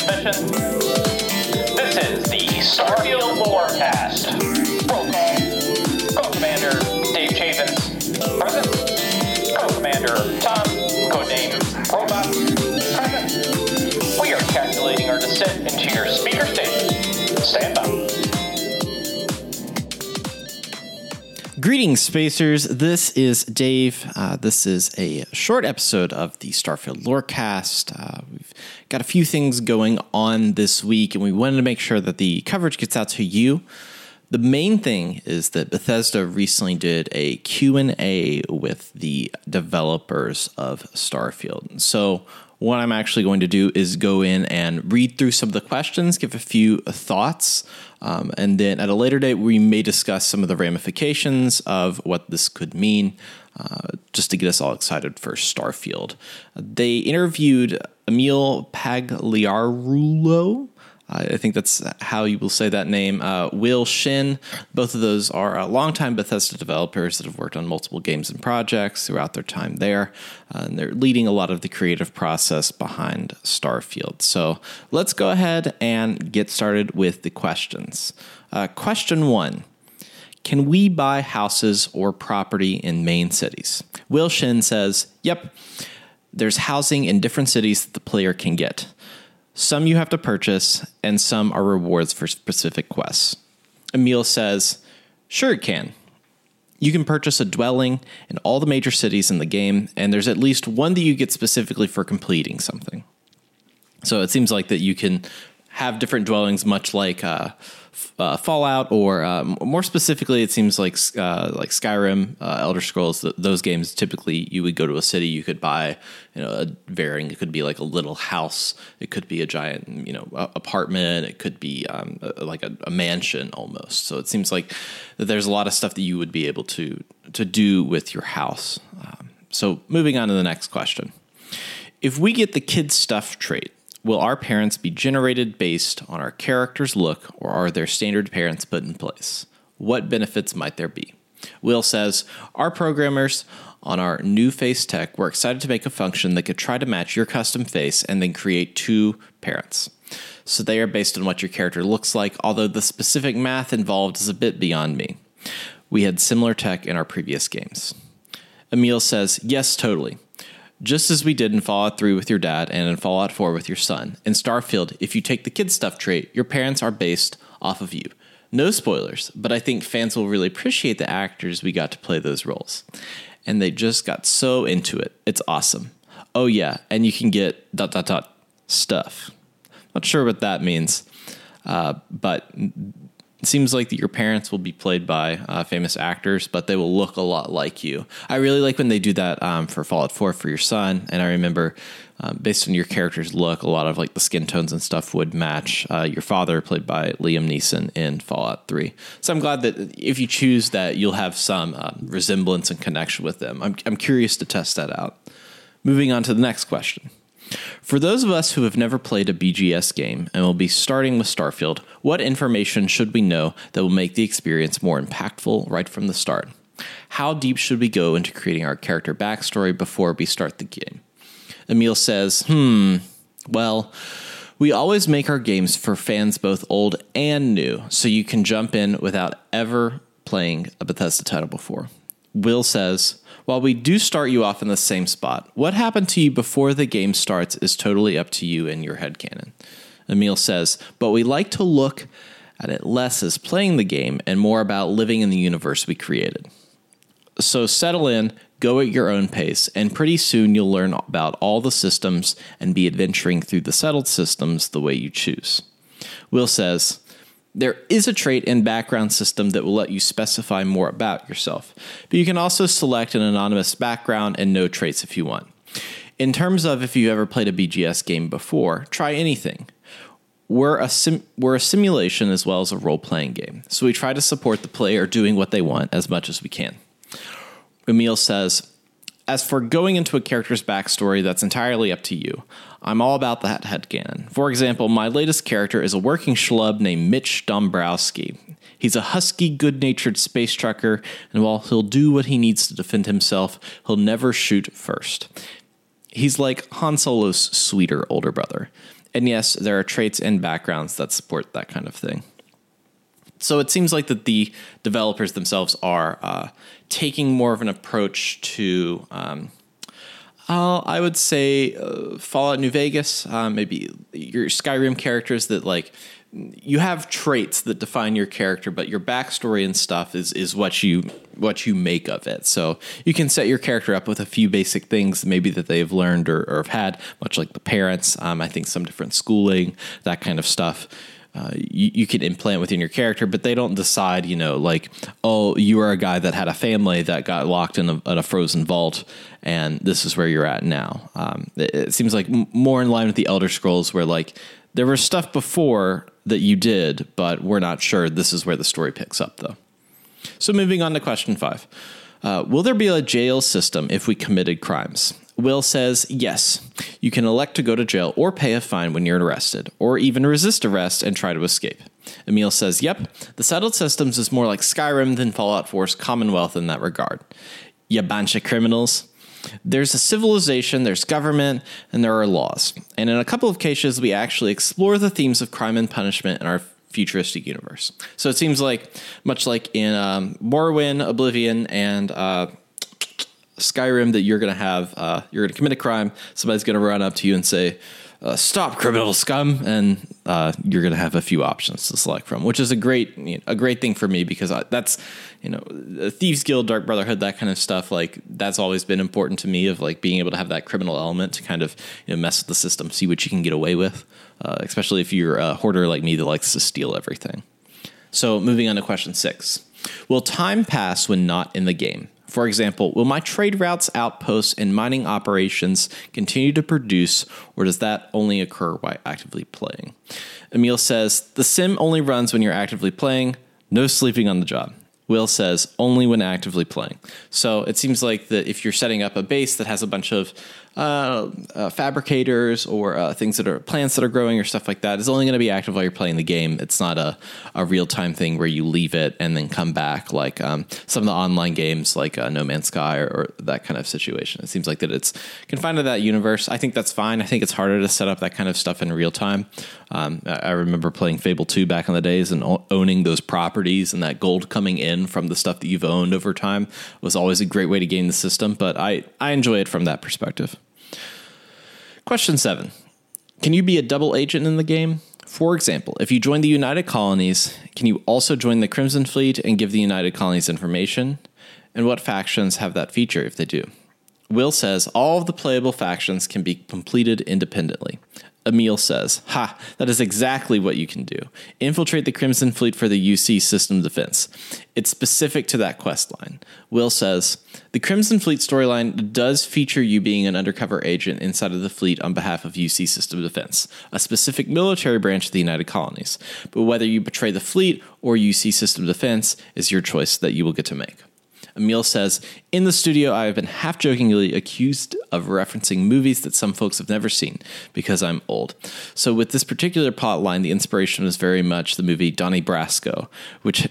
Transmission. This is the Starfield Lorecast. Roll call. Co-Commander Dave Chavins. Present. Co-Commander Tom, codename Robot. Present. We are calculating our descent into your speaker station. Stand by. Greetings, spacers. This is Dave. Uh, this is a short episode of the Starfield Lorecast. Uh, got a few things going on this week, and we wanted to make sure that the coverage gets out to you. The main thing is that Bethesda recently did a Q&A with the developers of Starfield. So what I'm actually going to do is go in and read through some of the questions, give a few thoughts, um, and then at a later date, we may discuss some of the ramifications of what this could mean, uh, just to get us all excited for Starfield. They interviewed Emil Pagliarulo. I think that's how you will say that name. Uh, Will Shen. Both of those are uh, longtime Bethesda developers that have worked on multiple games and projects throughout their time there. Uh, and they're leading a lot of the creative process behind Starfield. So let's go ahead and get started with the questions. Uh, question one Can we buy houses or property in main cities? Will Shen says, Yep. There's housing in different cities that the player can get. Some you have to purchase, and some are rewards for specific quests. Emil says, Sure, it can. You can purchase a dwelling in all the major cities in the game, and there's at least one that you get specifically for completing something. So it seems like that you can have different dwellings, much like uh, uh, Fallout, or um, more specifically, it seems like uh, like Skyrim, uh, Elder Scrolls. Th- those games typically you would go to a city, you could buy, you know, a varying. It could be like a little house, it could be a giant, you know, apartment, it could be um, a, like a, a mansion almost. So it seems like there's a lot of stuff that you would be able to to do with your house. Um, so moving on to the next question. If we get the kid stuff trait, will our parents be generated based on our character's look or are there standard parents put in place? What benefits might there be? Will says, Our programmers on our new face tech were excited to make a function that could try to match your custom face and then create two parents. So they are based on what your character looks like, although the specific math involved is a bit beyond me. We had similar tech in our previous games. Emil says, Yes, totally. Just as we did in Fallout 3 with your dad and in Fallout 4 with your son. In Starfield, if you take the kid stuff trait, your parents are based off of you. No spoilers, but I think fans will really appreciate the actors we got to play those roles. And they just got so into it. It's awesome. Oh, yeah, and you can get dot dot dot stuff. Not sure what that means, uh, but It seems like that your parents will be played by uh, famous actors, but they will look a lot like you. I really like when they do that um, for Fallout 4 for your son. And I remember, um, based on your character's look, a lot of like the skin tones and stuff would match uh, your father, played by Liam Neeson in Fallout 3. So I'm glad that if you choose that, you'll have some uh, resemblance and connection with them. I'm, I'm curious to test that out. Moving on to the next question. For those of us who have never played a BGS game and will be starting with Starfield, what information should we know that will make the experience more impactful right from the start? How deep should we go into creating our character backstory before we start the game? Emil says, hmm, well, we always make our games for fans both old and new, so you can jump in without ever playing a Bethesda title before. Will says, while we do start you off in the same spot, what happened to you before the game starts is totally up to you and your head headcanon. Emil says, but we like to look at it less as playing the game and more about living in the universe we created. So settle in, go at your own pace, and pretty soon you'll learn about all the systems and be adventuring through the settled systems the way you choose. Will says, there is a trait and background system that will let you specify more about yourself, but you can also select an anonymous background and no traits if you want. In terms of if you've ever played a BGS game before, try anything. We're a, sim- we're a simulation as well as a role playing game, so we try to support the player doing what they want as much as we can. Emil says, as for going into a character's backstory, that's entirely up to you. I'm all about that headcanon. For example, my latest character is a working schlub named Mitch Dombrowski. He's a husky, good natured space trucker, and while he'll do what he needs to defend himself, he'll never shoot first. He's like Han Solo's sweeter older brother. And yes, there are traits and backgrounds that support that kind of thing. So it seems like that the developers themselves are uh, taking more of an approach to, um, uh, I would say, uh, Fallout New Vegas, uh, maybe your Skyrim characters that like you have traits that define your character, but your backstory and stuff is is what you what you make of it. So you can set your character up with a few basic things maybe that they've learned or, or have had, much like the parents. Um, I think some different schooling, that kind of stuff uh, you, you can implant within your character, but they don't decide, you know, like, oh, you are a guy that had a family that got locked in a, in a frozen vault, and this is where you're at now. Um, it, it, seems like more in line with the Elder Scrolls, where like there was stuff before that you did, but we're not sure this is where the story picks up, though. So moving on to question five. Uh, will there be a jail system if we committed crimes? Will says yes. You can elect to go to jail or pay a fine when you're arrested, or even resist arrest and try to escape. Emil says, Yep, the settled systems is more like Skyrim than Fallout 4's Commonwealth in that regard. Ya bunch of criminals. There's a civilization, there's government, and there are laws. And in a couple of cases, we actually explore the themes of crime and punishment in our futuristic universe. So it seems like, much like in um, Morrowind, Oblivion, and uh, Skyrim that you're going to have, uh, you're going to commit a crime. Somebody's going to run up to you and say, uh, "Stop, criminal scum!" And uh, you're going to have a few options to select from, which is a great you know, a great thing for me because I, that's you know Thieves Guild, Dark Brotherhood, that kind of stuff. Like that's always been important to me of like being able to have that criminal element to kind of you know, mess with the system, see what you can get away with, uh, especially if you're a hoarder like me that likes to steal everything. So moving on to question six. Will time pass when not in the game? For example, will my trade routes, outposts, and mining operations continue to produce, or does that only occur while actively playing? Emil says, The sim only runs when you're actively playing, no sleeping on the job. Will says, only when actively playing. So it seems like that if you're setting up a base that has a bunch of uh, uh, fabricators or uh, things that are plants that are growing or stuff like that is only going to be active while you're playing the game. It's not a, a real time thing where you leave it and then come back like um, some of the online games like uh, No Man's Sky or, or, that kind of situation. It seems like that it's confined to that universe. I think that's fine. I think it's harder to set up that kind of stuff in real time. Um, I remember playing Fable 2 back in the days and owning those properties and that gold coming in from the stuff that you've owned over time was always a great way to gain the system. But I, I enjoy it from that perspective. Question seven Can you be a double agent in the game? For example, if you join the United Colonies, can you also join the Crimson Fleet and give the United Colonies information? And what factions have that feature if they do? Will says all of the playable factions can be completed independently. Emil says, Ha, that is exactly what you can do. Infiltrate the Crimson Fleet for the UC system defense. It's specific to that quest line. Will says, The Crimson Fleet storyline does feature you being an undercover agent inside of the fleet on behalf of UC system defense, a specific military branch of the United Colonies. But whether you betray the fleet or UC system defense is your choice that you will get to make. Emil says, In the studio, I have been half jokingly accused of referencing movies that some folks have never seen because I'm old. So, with this particular plot line, the inspiration was very much the movie Donnie Brasco, which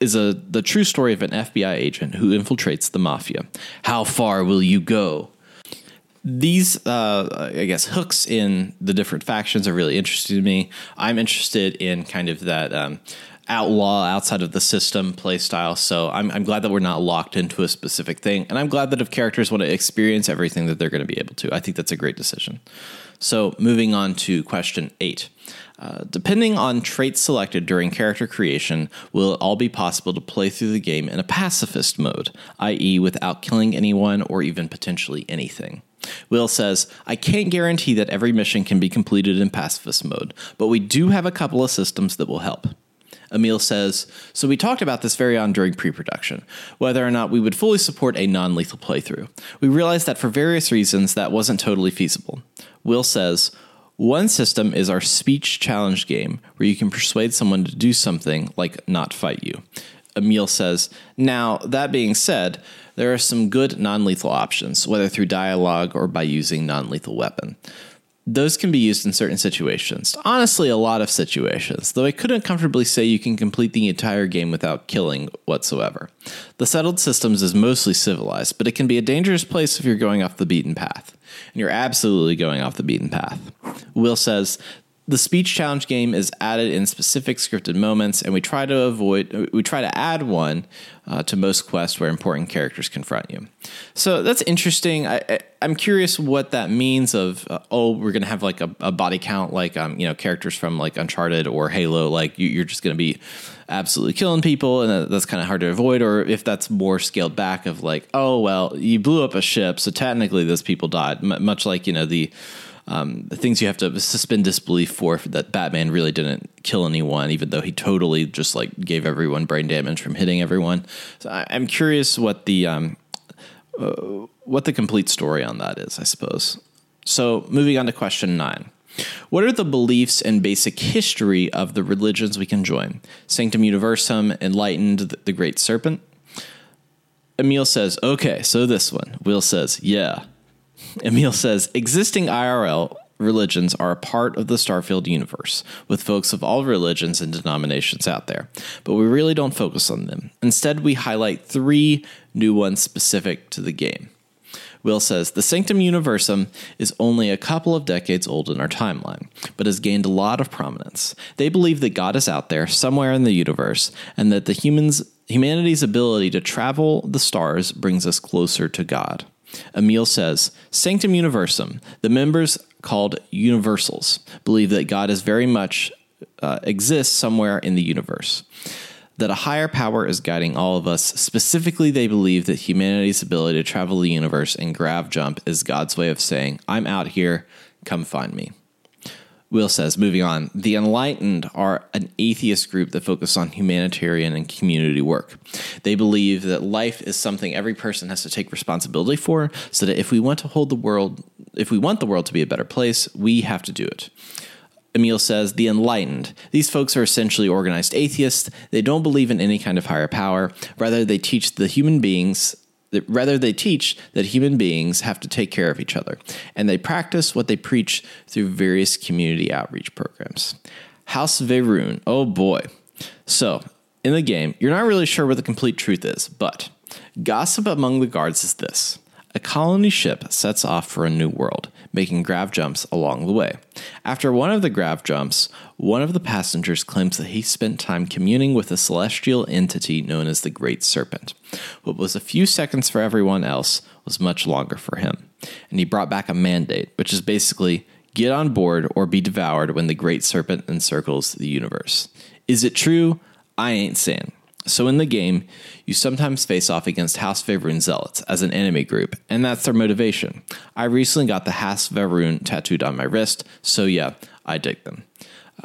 is a the true story of an FBI agent who infiltrates the mafia. How far will you go? These, uh, I guess, hooks in the different factions are really interesting to me. I'm interested in kind of that um, outlaw outside of the system play style. So I'm, I'm glad that we're not locked into a specific thing. And I'm glad that if characters want to experience everything that they're going to be able to, I think that's a great decision. So moving on to question eight. Uh, depending on traits selected during character creation, will it all be possible to play through the game in a pacifist mode, i.e., without killing anyone or even potentially anything? Will says, I can't guarantee that every mission can be completed in pacifist mode, but we do have a couple of systems that will help. Emil says, So we talked about this very on during pre production, whether or not we would fully support a non lethal playthrough. We realized that for various reasons that wasn't totally feasible. Will says, one system is our speech challenge game, where you can persuade someone to do something like not fight you. Emil says, Now, that being said, there are some good non lethal options, whether through dialogue or by using non lethal weapon those can be used in certain situations. Honestly, a lot of situations, though I couldn't comfortably say you can complete the entire game without killing whatsoever. The settled systems is mostly civilized, but it can be a dangerous place if you're going off the beaten path. And you're absolutely going off the beaten path. Will says the speech challenge game is added in specific scripted moments, and we try to avoid we try to add one uh, to most quests where important characters confront you. So that's interesting. I, am curious what that means. Of uh, oh, we're gonna have like a, a body count, like um, you know, characters from like Uncharted or Halo. Like you, are just gonna be absolutely killing people, and that's kind of hard to avoid. Or if that's more scaled back, of like oh well, you blew up a ship, so technically those people died. M- much like you know the um, the things you have to suspend disbelief for that Batman really didn't kill anyone, even though he totally just like gave everyone brain damage from hitting everyone. So I, am curious what the um, uh, what the complete story on that is. I suppose. So moving on to question nine. What are the beliefs and basic history of the religions we can join? Sanctum Universum, Enlightened, the Great Serpent. Emil says, okay, so this one. Will says, yeah. Emil says existing IRL religions are a part of the Starfield universe, with folks of all religions and denominations out there, but we really don't focus on them. Instead, we highlight three new ones specific to the game. Will says the Sanctum Universum is only a couple of decades old in our timeline, but has gained a lot of prominence. They believe that God is out there somewhere in the universe, and that the humans humanity's ability to travel the stars brings us closer to God. Emil says Sanctum Universum, the members called universals, believe that God is very much uh, exists somewhere in the universe. That a higher power is guiding all of us. Specifically, they believe that humanity's ability to travel the universe and grav jump is God's way of saying, I'm out here, come find me. Will says, moving on, the enlightened are an atheist group that focus on humanitarian and community work. They believe that life is something every person has to take responsibility for, so that if we want to hold the world, if we want the world to be a better place, we have to do it. Emil says, the enlightened. These folks are essentially organized atheists. They don't believe in any kind of higher power. Rather, they teach the human beings rather they teach that human beings have to take care of each other and they practice what they preach through various community outreach programs. House Va'ruun oh boy. So in the game you're not really sure what the complete truth is but gossip among the guards is this a colony ship sets off for a new world, making grav jumps along the way. After one of the grav jumps, one of the passengers claims that he spent time communing with a celestial entity known as the Great Serpent. What was a few seconds for everyone else was much longer for him. And he brought back a mandate, which is basically get on board or be devoured when the Great Serpent encircles the universe. Is it true? I ain't saying. So in the game, you sometimes face off against House Va'ruun zealots as an enemy group, and that's their motivation. I recently got the House Va'ruun tattooed on my wrist, so yeah, I dig them.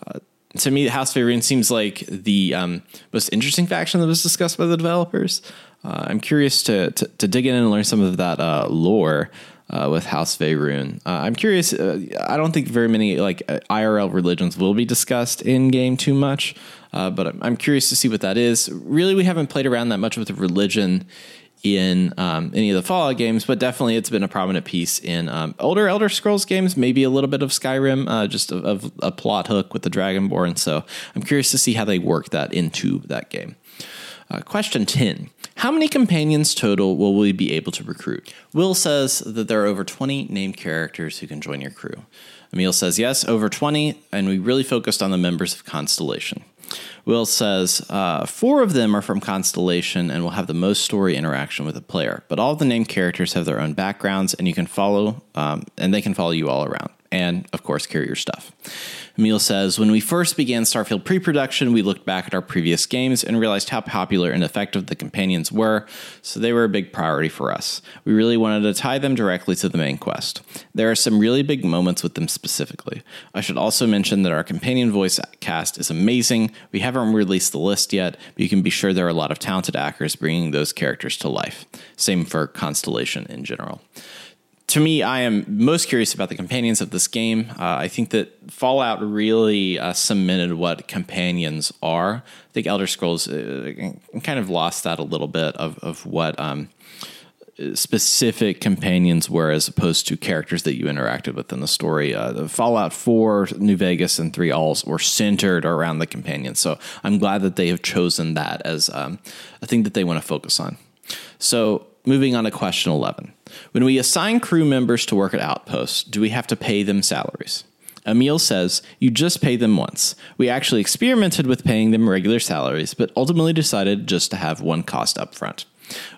Uh, to me, House Va'ruun seems like the um, most interesting faction that was discussed by the developers. Uh, I'm curious to, to, to dig in and learn some of that uh, lore uh, with House Va'ruun. Uh, I'm curious. Uh, I don't think very many like IRL religions will be discussed in game too much, uh, but I'm, curious to see what that is. Really, we haven't played around that much with religion in um, any of the Fallout games, but definitely it's been a prominent piece in um, older Elder Scrolls games. Maybe a little bit of Skyrim, uh, just of, of a plot hook with the Dragonborn. So I'm curious to see how they work that into that game. Uh, question 10 How many companions total will we be able to recruit? Will says that there are over 20 named characters who can join your crew. Emil says yes, over 20, and we really focused on the members of Constellation. Will says uh, four of them are from Constellation and will have the most story interaction with the player, but all the named characters have their own backgrounds, and you can follow, um, and they can follow you all around, and of course carry your stuff. Emil says, When we first began Starfield pre production, we looked back at our previous games and realized how popular and effective the companions were, so they were a big priority for us. We really wanted to tie them directly to the main quest. There are some really big moments with them specifically. I should also mention that our companion voice cast is amazing. We haven't released the list yet, but you can be sure there are a lot of talented actors bringing those characters to life. Same for Constellation in general to me, I am most curious about the companions of this game. Uh, I think that Fallout really uh, cemented what companions are. I think Elder Scrolls uh, kind of lost that a little bit of, of what um, specific companions were as opposed to characters that you interacted with in the story. Uh, Fallout 4, New Vegas, and 3 Alls were centered around the companions. So I'm glad that they have chosen that as um, a thing that they want to focus on. So moving on to question 11. When we assign crew members to work at Outposts, do we have to pay them salaries? Emil says, You just pay them once. We actually experimented with paying them regular salaries, but ultimately decided just to have one cost up front.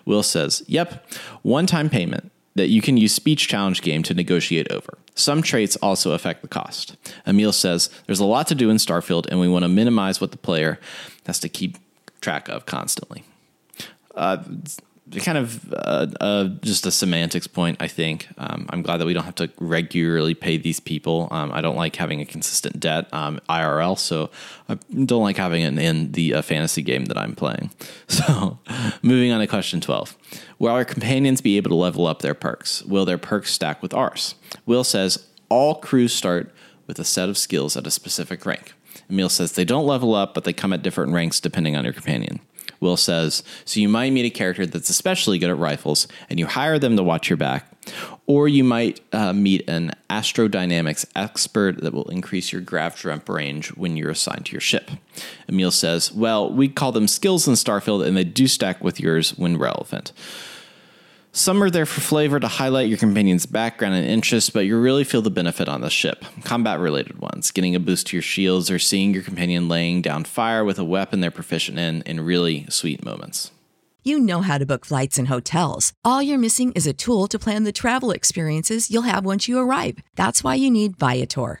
Will says, Yep, one time payment that you can use speech challenge game to negotiate over. Some traits also affect the cost. Emil says, There's a lot to do in Starfield, and we want to minimize what the player has to keep track of constantly. Uh, kind of uh, uh, just a semantics point, I think. Um, I'm glad that we don't have to regularly pay these people. Um, I don't like having a consistent debt um, IRL, so I don't like having it in the uh, fantasy game that I'm playing. So, moving on to question 12. Will our companions be able to level up their perks? Will their perks stack with ours? Will says all crews start with a set of skills at a specific rank. Emil says they don't level up, but they come at different ranks depending on your companion. Will says, so you might meet a character that's especially good at rifles and you hire them to watch your back. Or you might uh, meet an astrodynamics expert that will increase your grav jump range when you're assigned to your ship. Emil says, well, we call them skills in Starfield and they do stack with yours when relevant. Some are there for flavor to highlight your companion's background and interests, but you really feel the benefit on the ship. Combat related ones, getting a boost to your shields, or seeing your companion laying down fire with a weapon they're proficient in in really sweet moments. You know how to book flights and hotels. All you're missing is a tool to plan the travel experiences you'll have once you arrive. That's why you need Viator.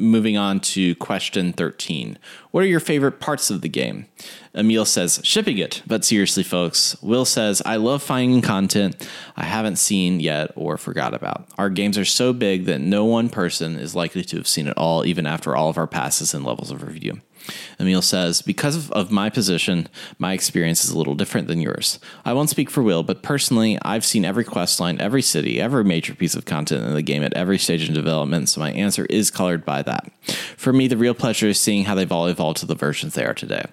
moving on to question 13. What are your favorite parts of the game? Emil says, shipping it. But seriously, folks, Will says, I love finding content I haven't seen yet or forgot about. Our games are so big that no one person is likely to have seen it all, even after all of our passes and levels of review. Emil says, Because of, my position, my experience is a little different than yours. I won't speak for Will, but personally, I've seen every quest line, every city, every major piece of content in the game at every stage in development, so my answer is colored by that. For me, the real pleasure is seeing how they've all evolved to the versions they are today.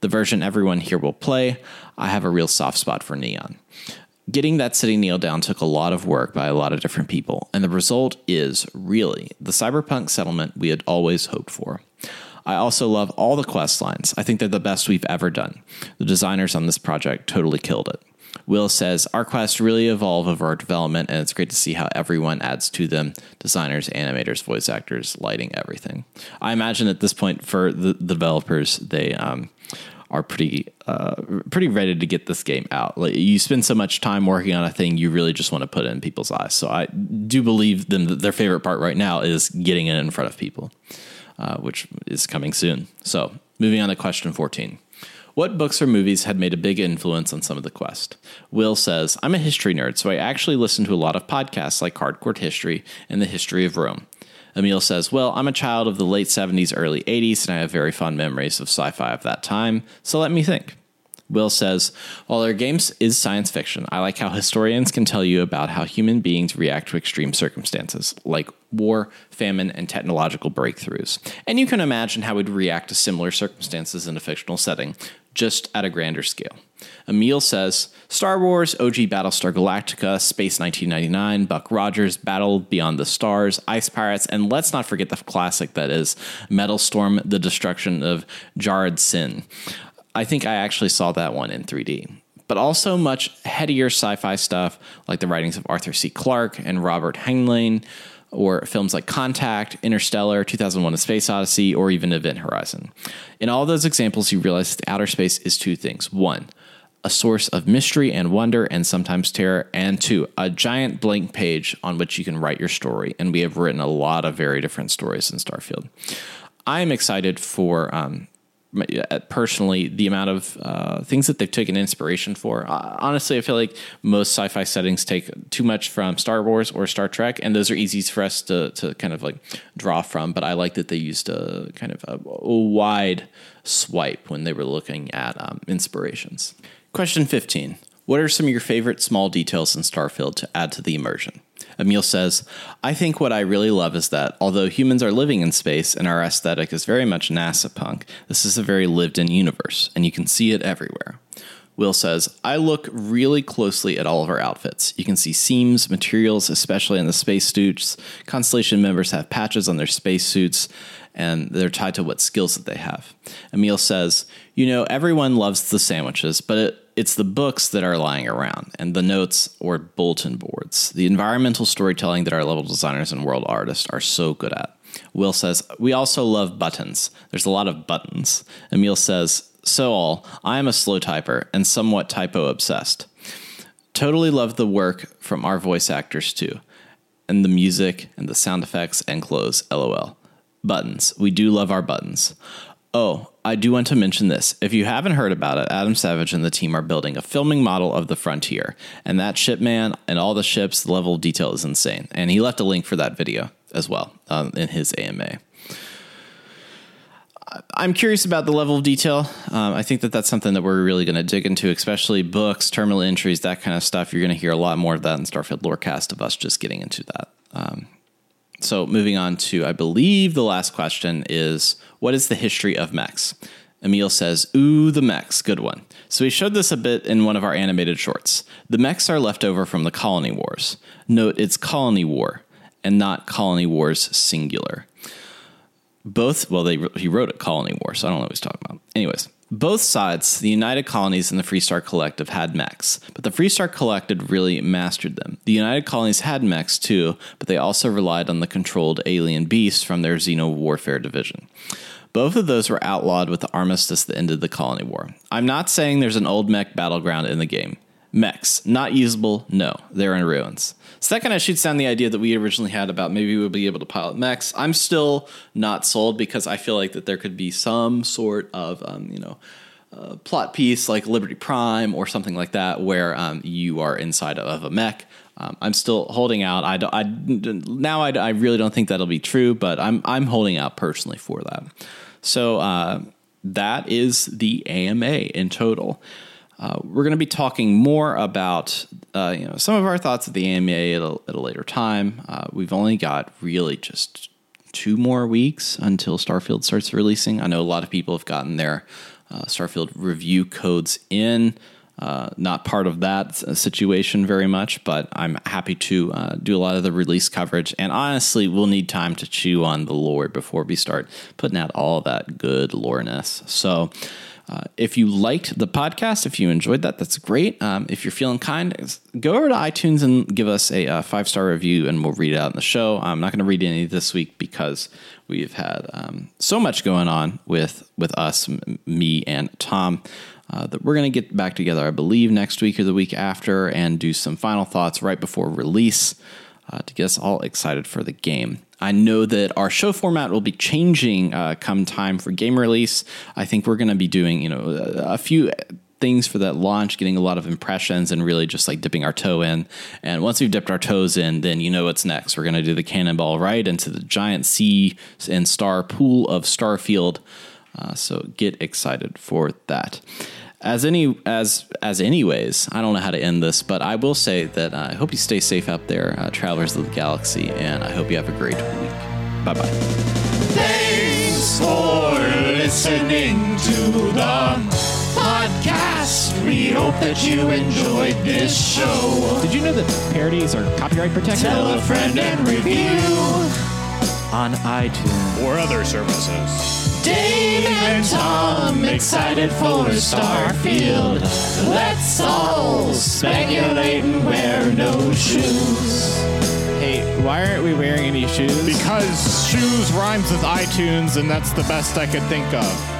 The version everyone here will play, I have a real soft spot for Neon. Getting that city nailed down took a lot of work by a lot of different people, and the result is really the cyberpunk settlement we had always hoped for. I also love all the quest lines. I think they're the best we've ever done. The designers on this project totally killed it. Will says, Our quests really evolve over our development, and it's great to see how everyone adds to them designers, animators, voice actors, lighting, everything. I imagine at this point, for the, developers, they um, are pretty uh, pretty ready to get this game out. Like you spend so much time working on a thing, you really just want to put it in people's eyes. So I do believe them that their favorite part right now is getting it in front of people uh, which is coming soon. So, moving on to question 14. What books or movies had made a big influence on some of the quest? Will says, I'm a history nerd, so I actually listen to a lot of podcasts like Hardcore History and the History of Rome. Emil says, Well, I'm a child of the late 70s, early 80s, and I have very fond memories of sci fi of that time, so let me think. Will says, While our games is science fiction, I like how historians can tell you about how human beings react to extreme circumstances, like war, famine, and technological breakthroughs. And you can imagine how we'd react to similar circumstances in a fictional setting, just at a grander scale. Emil says, Star Wars, OG Battlestar Galactica, Space 1999, Buck Rogers, Battle Beyond the Stars, Ice Pirates, and let's not forget the classic that is Metal Storm, The Destruction of Jared-Syn. I think I actually saw that one in 3D. But also much headier sci fi stuff like the writings of Arthur C. Clarke and Robert Heinlein, or films like Contact, Interstellar, 2001 A Space Odyssey, or even Event Horizon. In all those examples, you realize that outer space is two things. One, a source of mystery and wonder and sometimes terror, and two, a giant blank page on which you can write your story. And we have written a lot of very different stories in Starfield. I am excited for um, personally the amount of uh, things that they've taken inspiration for. Uh, honestly, I feel like most sci-fi settings take too much from Star Wars or Star Trek, and those are easy for us to to kind of like draw from. But I like that they used a kind of a, wide swipe when they were looking at um, inspirations. Question fifteen: What are some of your favorite small details in Starfield to add to the immersion? Emil says, I think what I really love is that although humans are living in space and our aesthetic is very much NASA punk, this is a very lived in universe, and you can see it everywhere. Will says, I look really closely at all of our outfits. You can see seams, materials, especially in the spacesuits. Constellation members have patches on their spacesuits, and they're tied to what skills that they have. Emil says, You know, everyone loves the sandwiches, but it, it's the books that are lying around and the notes or bulletin boards. The environmental storytelling that our level designers and world artists are so good at. Will says, We also love buttons. There's a lot of buttons. Emil says, So all, I am a slow typer and somewhat typo obsessed. Totally love the work from our voice actors too, and the music and the sound effects and clothes, lol. Buttons. We do love our buttons. Oh, I do want to mention this. If you haven't heard about it, Adam Savage and the team are building a filming model of the Frontier. And that ship man and all the ships, the level of detail is insane. And he left a link for that video as well um, in his AMA. I'm curious about the level of detail. Um, I think that that's something that we're really going to dig into, especially books, terminal entries, that kind of stuff. You're going to hear a lot more of that in Starfield Lorecast of us just getting into that. Um, so moving on to, I believe the last question is, what is the history of mechs? Emil says, Ooh, the mechs, good one. So we showed this a bit in one of our animated shorts. The mechs are left over from the Colony Wars. Note it's Colony War and not Colony Wars singular. Both, well, they he wrote it Colony War, so I don't know what he's talking about. Anyways, both sides, the United Colonies and the Freestar Collective, had mechs, but the Freestar Collective really mastered them. The United Colonies had mechs too, but they also relied on the controlled alien beasts from their Xeno Warfare division. Both of those were outlawed with the armistice that ended the Colony War. I'm not saying there's an old mech battleground in the game. Mechs, not usable, no, they're in ruins. So that kind shoots down the idea that we originally had about maybe we'll be able to pilot mechs. I'm still not sold because I feel like that there could be some sort of, um, you know, uh, plot piece like Liberty Prime or something like that where um, you are inside of a mech. Um, I'm still holding out. I, I now I, I, really don't think that'll be true, but I'm I'm holding out personally for that. So uh, that is the AMA in total. Uh, we're going to be talking more about uh, you know some of our thoughts of the AMA at a, at a later time. Uh, we've only got really just two more weeks until Starfield starts releasing. I know a lot of people have gotten their uh, Starfield review codes in. Uh, not part of that situation very much, but I'm happy to uh, do a lot of the release coverage. And honestly, we'll need time to chew on the lore before we start putting out all that good loreness. So, uh, if you liked the podcast, if you enjoyed that, that's great. Um, if you're feeling kind, go over to iTunes and give us a, a uh, five star review, and we'll read it out in the show. I'm not going to read any this week because we've had um, so much going on with with us, m- me and Tom. Uh, that we're going to get back together, I believe, next week or the week after, and do some final thoughts right before release uh, to get us all excited for the game. I know that our show format will be changing uh, come time for game release. I think we're going to be doing, you know, a few things for that launch, getting a lot of impressions and really just like dipping our toe in. And once we've dipped our toes in, then you know what's next. We're going to do the cannonball right into the giant sea and star pool of Starfield. Uh, so get excited for that as any as as anyways i don't know how to end this but i will say that uh, i hope you stay safe out there uh, travelers of the galaxy and i hope you have a great week. Bye bye thanks for listening to the podcast. We hope that you enjoyed this show. Did you know that parodies are copyright protected? Tell a friend and review on itunes. or other services Dave and Tom excited for Starfield. Let's all speculate and wear no shoes. Hey, why aren't we wearing any shoes? Because shoes rhymes with iTunes, and that's the best I could think of.